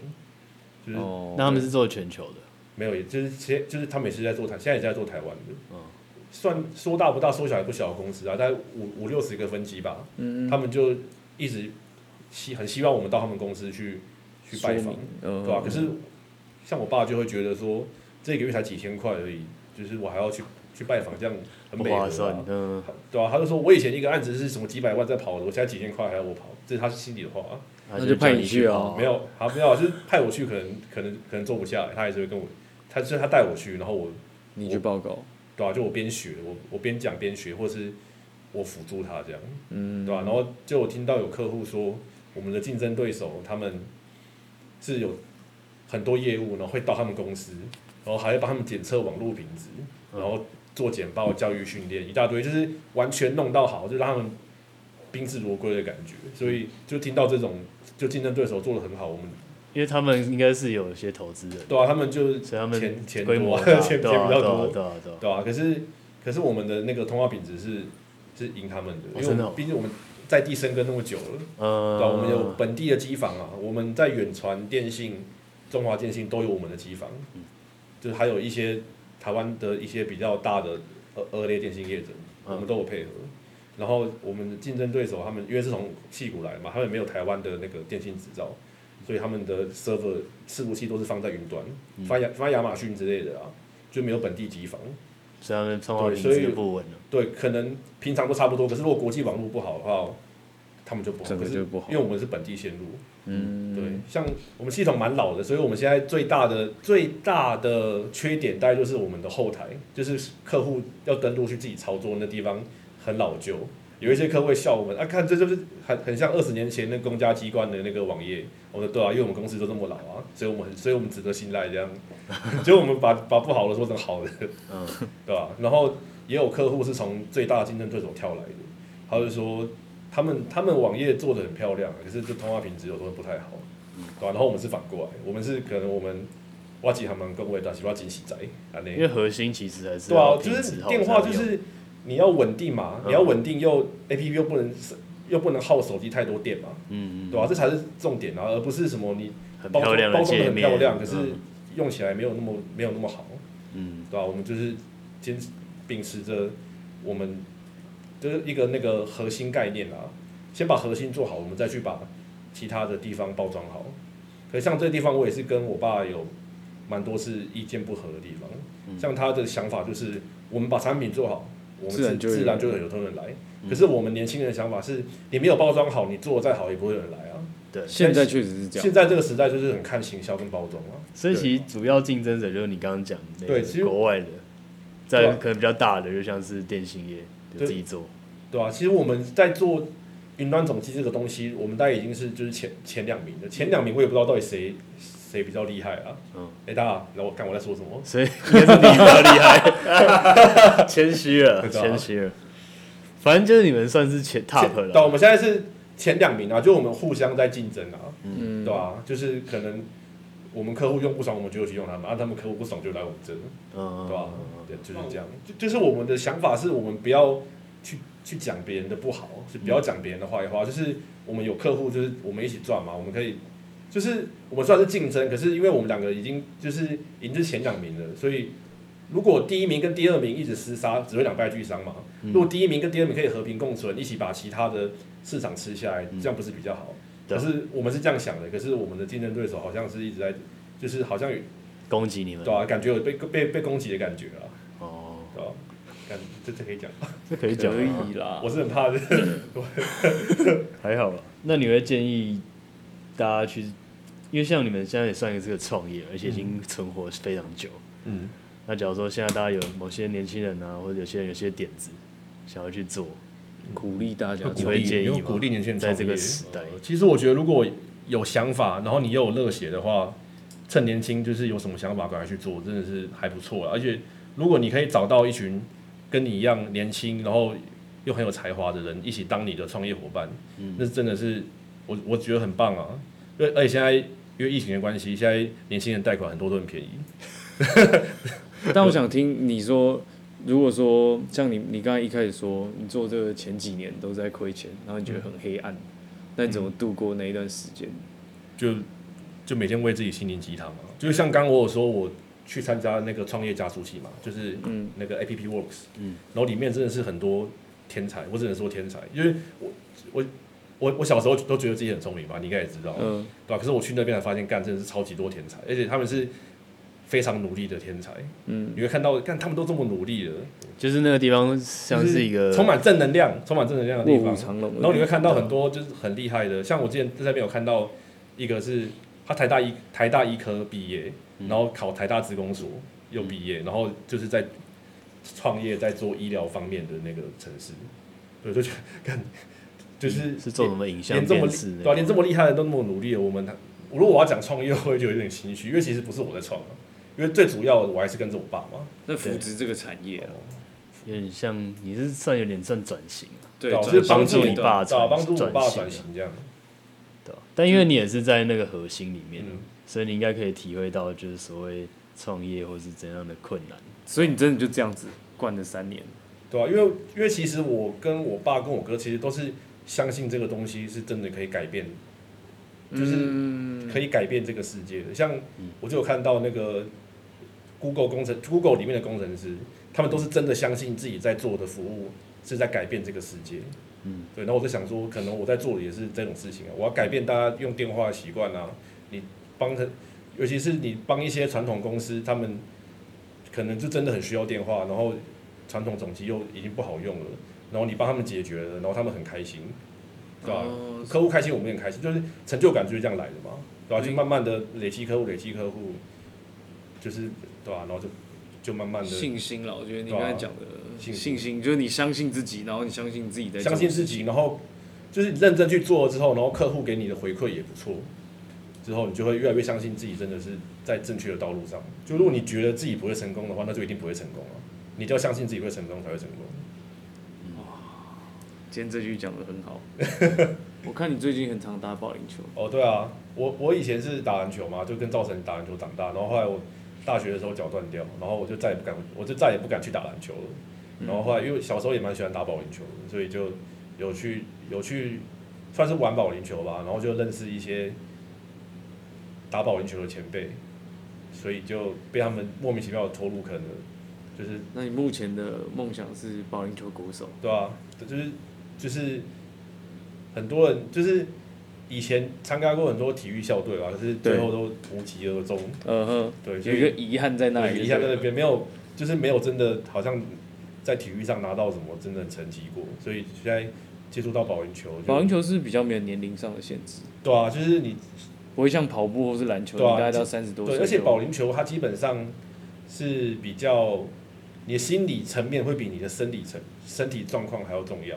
就是哦，那他们是做全球的，没有，也就是现就是他们也是在做台，现在也在做台湾的，嗯。算说大不大，说小也不小的公司啊，大概五五六十个分机吧，嗯，他们就一直希很希望我们到他们公司去去拜访对吧、可是像我爸就会觉得说，这个月才几千块而已，就是我还要去去拜访，这样很不划算对啊，他就说我以前一个案子是什么几百万在跑的，我现在几千块还要我跑，这是他心里的话啊、那就派你去啊跑。没有，好没有，就是派我去，可能可能可能做不下来，他还是会跟我，他就是他带我去，然后我你去报告，对吧、就我边学，我我边讲边学，或是我辅助他这样，嗯，对吧、然后就我听到有客户说，我们的竞争对手他们是有很多业务，然后会到他们公司，然后还会帮他们检测网络品质，然后做简报、教育训练一大堆，就是完全弄到好，就让他们宾至如归的感觉。所以就听到这种，就竞争对手做的很好，我们因为他们应该是有一些投资人，对啊，他们就所以他们钱钱规模多，钱钱比较多。对啊对啊，可是可是我们的那个通话品质是是赢他们的，因为毕竟我们在地生根那么久了，嗯，对啊，我们有本地的机房啊，我们在远传电信、中华电信都有我们的机房，嗯。就是还有一些台湾的一些比较大的二二类电信业者，嗯。我们都有配合。然后我们的竞争对手他们因为是从戏谷来的嘛，他们没有台湾的那个电信执照，所以他们的 server 伺服器都是放在云端，嗯发亚发亚马逊之类的啊，就没有本地机房。所以他们创造品对所以不稳了。对，可能平常都差不多，可是如果国际网络不好的话，他们就不好。整个可是就不好因为我们是本地线路，嗯，对，像我们系统蛮老的，所以我们现在最大的最大的缺点大概就是我们的后台，就是客户要登录去自己操作那地方很老旧。有一些客户会笑我们啊，看这就是很很像二十年前那公家机关的那个网页。我说对啊，因为我们公司都这么老啊，所以我们很所以我们值得信赖这样。结果我们把把不好的说成好的，嗯，对吧？然后也有客户是从最大的竞争对手跳来的，他就说他们他们网页做的很漂亮，可是就通话品质有时候不太好，对吧？然后我们是反过来，我们是可能我们挖几他们更伟大，喜欢惊喜仔啊那因为核心其实还是对啊就是电话就是你要稳定嘛，嗯你要稳定又 A P P 又不能又不能耗手机太多电嘛，嗯嗯，对吧？这才是重点啊，而不是什么你包装包装的，很漂亮，可是嗯用起来没有那么没有那么好。嗯对吧、我们就是坚持秉持着我们就是一个那个核心概念啊，先把核心做好，我们再去把其他的地方包装好。可是像这个地方，我也是跟我爸有蛮多是意见不合的地方。嗯像他的想法就是，我们把产品做好，我们自然就有自然就会有客人来。嗯可是我们年轻人的想法是，你没有包装好，你做的再好也不会有人来啊。对，现在确实是这样现。在这个时代就是很看行销跟包装啊。所以其实主要竞争者就是你刚刚讲的那个对其实国外的，在可能比较大的，就像是电信业自己做，对啊、其实我们在做云端总机这个东西，我们大概已经是就是前前两名的，前两名我也不知道到底谁谁比较厉害啊。嗯，哎、大家，然后我看我在说什么？所以 应该是你比较厉害，谦虚了，谦虚了。反正就是你们算是前 top 了对啊，了，我们现在是前两名啊，就我们互相在竞争啊，嗯，对吧、就是可能我们客户用不爽，我们就去用他们，啊，他们客户不爽就来我们这，嗯，对吧？对，就是这样。就就是我们的想法是我们不要去去讲别人的不好，是不要讲别人的坏话。就是我们有客户，就是我们一起赚嘛，我们可以，就是我们虽然是竞争，可是因为我们两个已经就是已经是前两名了，所以如果第一名跟第二名一直厮杀，只会两败俱伤嘛。如果第一名跟第二名可以和平共存，一起把其他的市场吃下来，这样不是比较好？可是我们是这样想的，可是我们的竞争对手好像是一直在，就是好像有攻击你们对，啊，感觉有被被被攻击的感觉啊，哦，对吧？感这这可以讲，这可以讲可啊，以 啦我。是很怕的。还好吧？那你会建议大家去，因为像你们现在也算一个这个创业，而且已经存活非常久。嗯，那假如说现在大家有某些年轻人啊，或者有些人有些点子想要去做，鼓励大家你会建议吗有鼓励年轻人在这个时代呃其实我觉得如果有想法，然后你又有热血的话，趁年轻就是有什么想法赶快去做，真的是还不错了。而且如果你可以找到一群跟你一样年轻，然后又很有才华的人，一起当你的创业伙伴，嗯那真的是我我觉得很棒啊。因为而且现在因为疫情的关系，现在年轻人贷款很多都很便宜。但我想听你说，如果说像你你刚才一开始说，你做这个前几年都在亏钱，然后你觉得很黑暗，那你怎么度过那一段时间？就就每天喂自己心灵鸡汤啊，就像刚刚我有说我去参加那个创业加速器嘛，就是嗯那个 A P P Works，嗯然后里面真的是很多天才，我只能说天才，因为我我我我小时候都觉得自己很聪明吧，你应该也知道，嗯对吧？可是我去那边才发现，干真的是超级多天才，而且他们是非常努力的天才，嗯，你会看到，看他们都这么努力了，就是那个地方像是一个充满正能量、充满正能量的地方。然后你会看到很多就是很厉害的，像我之前在那边有看到一个是他台大医台大医科毕业，然后考台大职工所又毕业，然后就是在创业在做医疗方面的那个城市，对，就觉得干就是是做什么影像连这么厉电视对啊，连这么厉害的都那么努力了，我们如果我要讲创业，我会觉得有点心虚，因为其实不是我在创啊，因为最主要的我还是跟着我爸嘛，那扶植这个产业啊，有点像你是算有点算转型啊，对就是帮助你爸帮助我爸转型这样，对？但因为你也是在那个核心里面，嗯，所以你应该可以体会到就是所谓创业或是怎样的困难。所以你真的就这样子惯了三年。对啊，因为因为其实我跟我爸跟我哥其实都是相信这个东西是真的可以改变，就是嗯可以改变这个世界的。像我就有看到那个 Google 工程 Google 里面的工程师，他们都是真的相信自己在做的服务是在改变这个世界。嗯，对。然后我在想说，可能我在做的也是这种事情啊，我要改变大家用电话的习惯啊，你帮他，尤其是你帮一些传统公司，他们可能就真的很需要电话，然后传统总机又已经不好用了，然后你帮他们解决了，然后他们很开心，对吧、哦客户开心，我们也很开心，就是成就感就是这样来的嘛，对吧、嗯。就慢慢的累积客户，累积客户，就是对吧、然后就就慢慢的信心了，我觉得你刚才讲的信心。信心，就是你相信自己，然后你相信自己在相信自己，然后就是认真去做了之后，然后客户给你的回馈也不错，之后你就会越来越相信自己真的是在正确的道路上。就如果你觉得自己不会成功的话，那就一定不会成功了。你就要相信自己会成功才会成功。今天这句讲的很好。我看你最近很常打保龄球，哦，对啊，我我以前是打篮球嘛，就跟赵晨打篮球长大，然后后来我大学的时候脚断掉，然后我就再也不敢，我就再也不敢去打篮球了。然后后来因为小时候也蛮喜欢打保龄球的，所以就有去有去算是玩保龄球吧，然后就认识一些打保龄球的前辈，所以就被他们莫名其妙的拖入坑了，就是那你目前的梦想是保龄球国手？对啊，就是就是很多人就是以前参加过很多体育校队吧，可是最后都无疾而终。嗯哼，对，所有一个遗憾在那里。遗憾在那边没有，就是没有真的好像在体育上拿到什么真的成绩过，所以现在接触到保龄球，保龄球是比较没有年龄上的限制，对啊，就是你不会像跑步或是篮球，对啊你大概到三十多岁对，而且保龄球它基本上是比较你的心理层面会比你的生理层身体状况还要重要，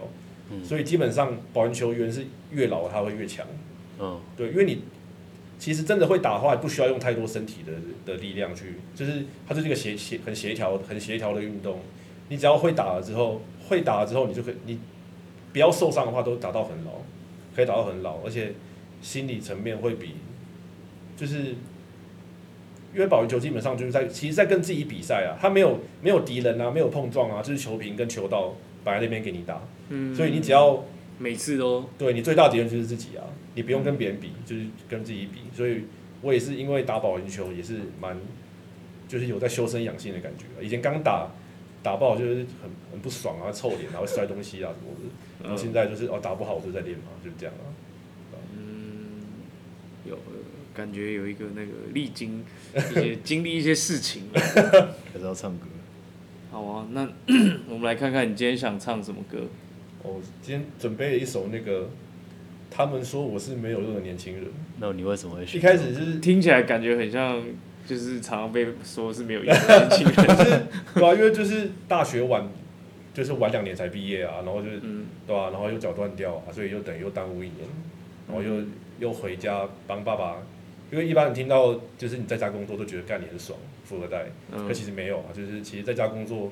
嗯所以基本上保龄球员是越老他会越强。嗯，对，因为你其实真的会打的话，不需要用太多身体的的力量去，就是它就是一个协协很协调、很协调的运动。你只要会打了之后，会打了之后，你就可以，你不要受伤的话，都打到很老，可以打到很老，而且心理层面会比，就是因为保龄球基本上就是在其实在跟自己比赛啊，他没有没有敌人啊，没有碰撞啊，就是球瓶跟球道摆在那边给你打，嗯所以你只要每次都对你最大敌人就是自己啊，你不用跟别人比，就是跟自己比。所以我也是因为打保龄球也是蛮，就是有在修身养性的感觉啊。以前刚打打不好就是很很不爽啊，臭脸啊，会摔东西啊什么的。然后现在就是哦打不好我就在练嘛，就是这样啊。有呃感觉有一个那个历经 一些经历一些事情。还是要唱歌。好啊，那 我们来看看你今天想唱什么歌。我今天准备了一首那个，他们说我是没有用的年轻人。那你为什么会选？一开始是听起来感觉很像，就是常常被说是没有用的年轻人 是。对啊，因为就是大学晚，就是晚两年才毕业啊，然后就是嗯对啊，然后又脚断掉啊，所以又等于又耽误一年，然后又又回家帮爸爸，因为一般人听到就是你在家工作都觉得干你很爽，富二代，可嗯其实没有啊，就是其实在家工作，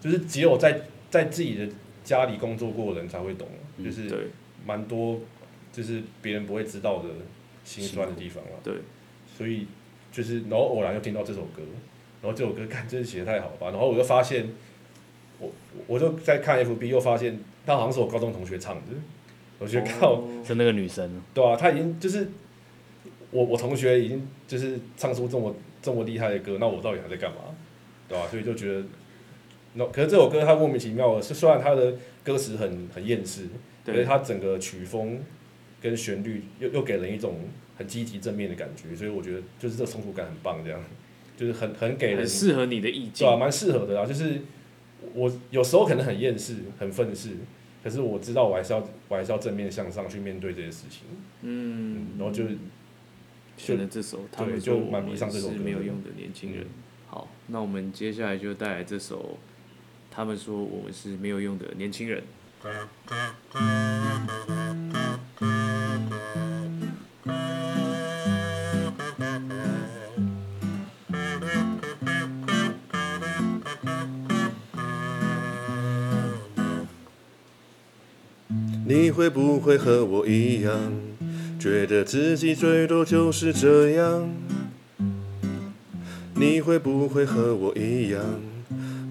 就是只有在在自己的家里工作过的人才会懂，嗯就是蛮多就是别人不会知道的心酸的地方啊，对，所以就是然后偶然又听到这首歌，然后这首歌看真是写的太好了吧，然后我就发现，我我就在看 FB 又发现他好像是我高中同学唱的，我觉得靠。哦是那个女生，对啊，他已经就是我我同学已经就是唱出这么这么厉害的歌，那我到底还在干嘛？对吧、所以就觉得，那可是这首歌它莫名其妙的，是虽然它的歌词很很厌世，可是对，它整个曲风跟旋律又又给人一种很积极正面的感觉，所以我觉得就是这冲突感很棒，这样就是很很给人很适合你的意境对啊，。蛮适合的啊。就是我有时候可能很厌世、很愤世，可是我知道我还是要我还是要正面向上去面对这些事情。嗯嗯，，然后就选了这首，他们就说我们蛮迷上这首是没有用的年轻人。好，那我们接下来就带来这首，他们说我们是没有用的年轻人。你会不会和我一样，觉得自己最多就是这样？你会不会和我一样，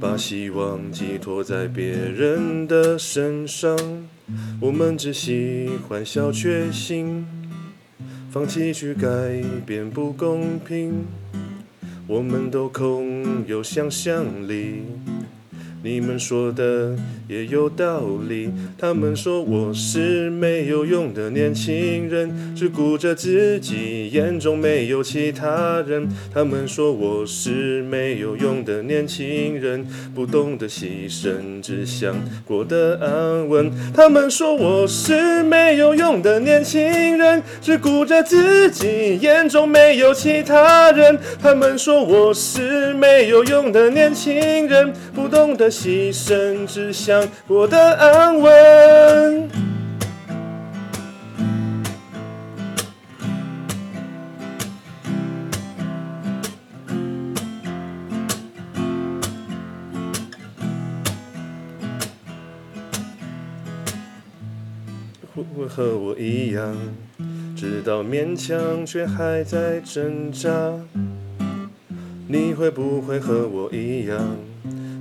把希望寄托在别人的身上？我们只喜欢小确幸，放弃去改变不公平。我们都空有想象力。你们说的也有道理，他们说我是没有用的年轻人，只顾着自己，眼中没有其他人。他们说我是没有用的年轻人，不懂得牺牲，只想过得安稳。他们说我是没有用的年轻人，只顾着自己，眼中没有其他人。他们说我是没有用的年轻人，不懂得牺牲，只想过得安稳。会和我一样，直到勉强却还在挣扎？你会不会和我一样，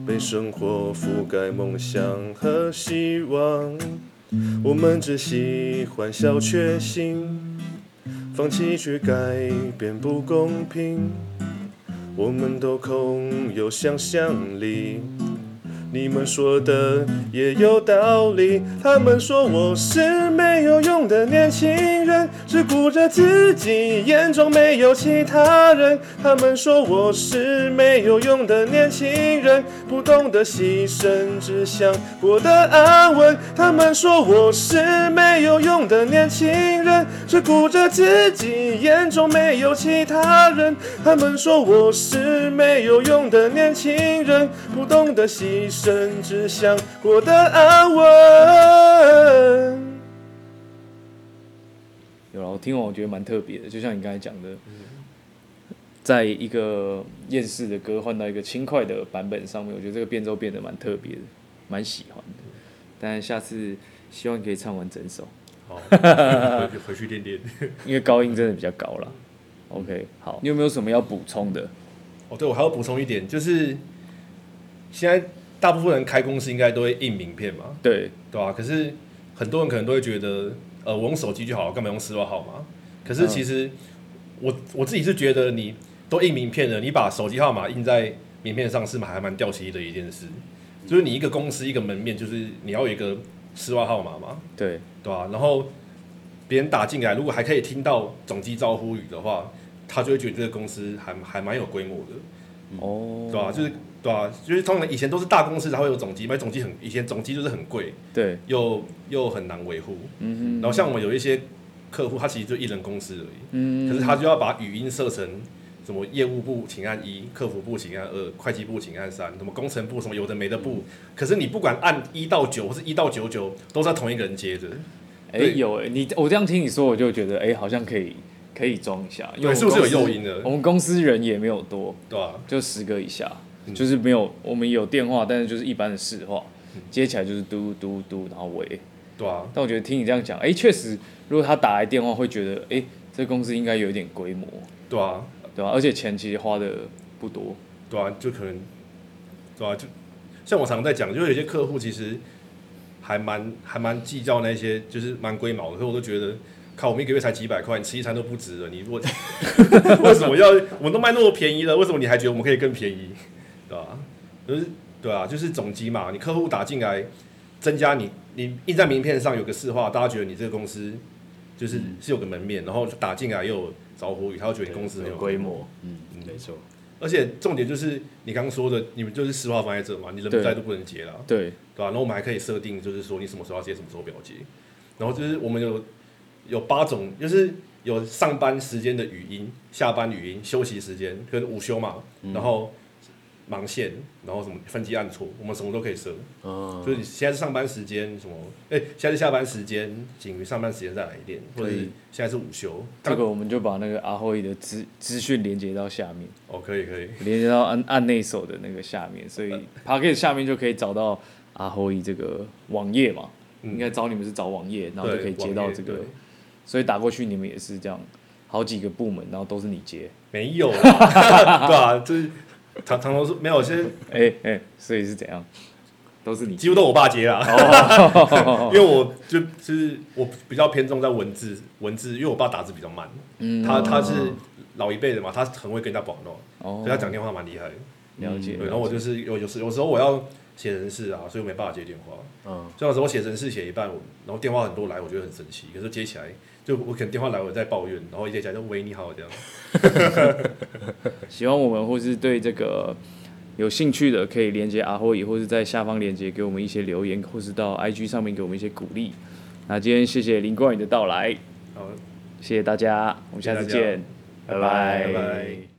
被生活覆盖梦想和希望？我们只喜欢小确幸，放弃去改变不公平。我们都空有想象力。你们说的也有道理，他们说我是没有用的年轻人，只顾着自己，眼中没有其他人。他们说我是没有用的年轻人，不懂得牺牲，只想过得安稳。他们说我是没有用的年轻人，只顾着自己，眼中没有其他人。他们说我是没有用的年轻人，不懂得牺牲，只想过得安稳。有了，我听完我觉得蛮特别的，就像你刚才讲的，在一个厌世的歌换到一个轻快的版本上面，我觉得这个变奏变得蛮特别的，蛮喜欢的。但下次希望可以唱完整首，好，回回去练练。因为高音真的比较高了。OK，好，你有没有什么要补充的？哦，对，我还要补充一点，就是现在大部分人开公司应该都会印名片嘛，对，对吧、可是很多人可能都会觉得，呃，我用手机就好了，干嘛用私钥号码？可是其实我我自己是觉得，你都印名片了，你把手机号码印在名片上是蛮还蛮掉漆的一件事。就是你一个公司一个门面，就是你要有一个私钥号码嘛，对，对吧、然后别人打进来，如果还可以听到总机招呼语的话，他就会觉得这个公司还还蛮有规模的。哦，对吧、就是对啊、就是通常以前都是大公司才会有总机，买总机很以前总机就是很贵，对，又又很难维护。嗯然后像我们有一些客户，他其实就一人公司而已，嗯可是他就要把语音设成什么业务部请按一，客服部请按二，会计部请按三，什么工程部什么有的没的部。可是你不管按一到九或是一到九九，都是要同一个人接的。哎、对有哎、你我这样听你说，我就觉得哎、好像可以可以装一下，因为对，是不是有诱因的我？们公司人也没有多，对吧、就十个以下，嗯就是没有我们有电话，但是就是一般的市话，接起来就是嘟嘟嘟，然后喂。对啊，但我觉得听你这样讲，哎、确实，如果他打来电话，会觉得哎、这公司应该有一点规模，对啊，对啊、而且钱其实花的不多，对啊，就可能，对啊，就像我常常在讲，就有些客户其实还蛮还蛮计较那些，就是蛮龟毛的，所以我都觉得，靠，我们一个月才几百块，你吃一餐都不值了，你如果 为什么要我们都卖那么便宜了，为什么你还觉得我们可以更便宜，对吧、就是对啊，就是总机嘛，你客户打进来，增加你你印在名片上有个市话，大家觉得你这个公司就是、是有个门面，然后打进来又有招呼语，他会觉得你公司很有规模，嗯，没错，而且重点就是你刚刚说的，你们就是实话放在这嘛，你人不在都不能接了，对，对吧、然后我们还可以设定，就是说你什么时候要接，什么时候不要接。然后就是我们有有八种，就是有上班时间的语音、下班语音、休息时间跟午休嘛，然后忙线，然后什么分机按错，我们什么都可以设。嗯，就是你现在是上班时间什么，哎、现在是下班时间，请于上班时间再来电，或者是可以现在是午休。这个我们就把那个阿辉的资资讯连接到下面。哦，可以可以，连接到按按内手的那个下面，所以 p a c k e t 下面就可以找到阿辉这个网页嘛，嗯。应该找你们是找网页，然后就可以接到这个。所以打过去你们也是这样，好几个部门，然后都是你接，没有啦，对啊，就是常常都是没有，现在哎、哎、所以是怎样，都是你几乎都我爸接啦，哦。因为我就就是我比较偏重在文字文字，因为我爸打字比较慢，嗯。他他是老一辈的嘛，他很会跟人家保弄，哦。所以他讲电话蛮厉害的。了解，对，然后我就是有有时有时候我要写人事啊，所以我没办法接电话。嗯，所以有时候我写人事写一半，然后电话很多来，我觉得很生气，可是接起来就我可能电话来我在抱怨，然后一接起来就喂你好这样。喜欢我们或是对这个有兴趣的，可以连接阿辉，或是在下方连接给我们一些留言，或是到 IG 上面给我们一些鼓励。那今天谢谢林冠宇的到来，好，谢谢大家，我们下次见，拜拜拜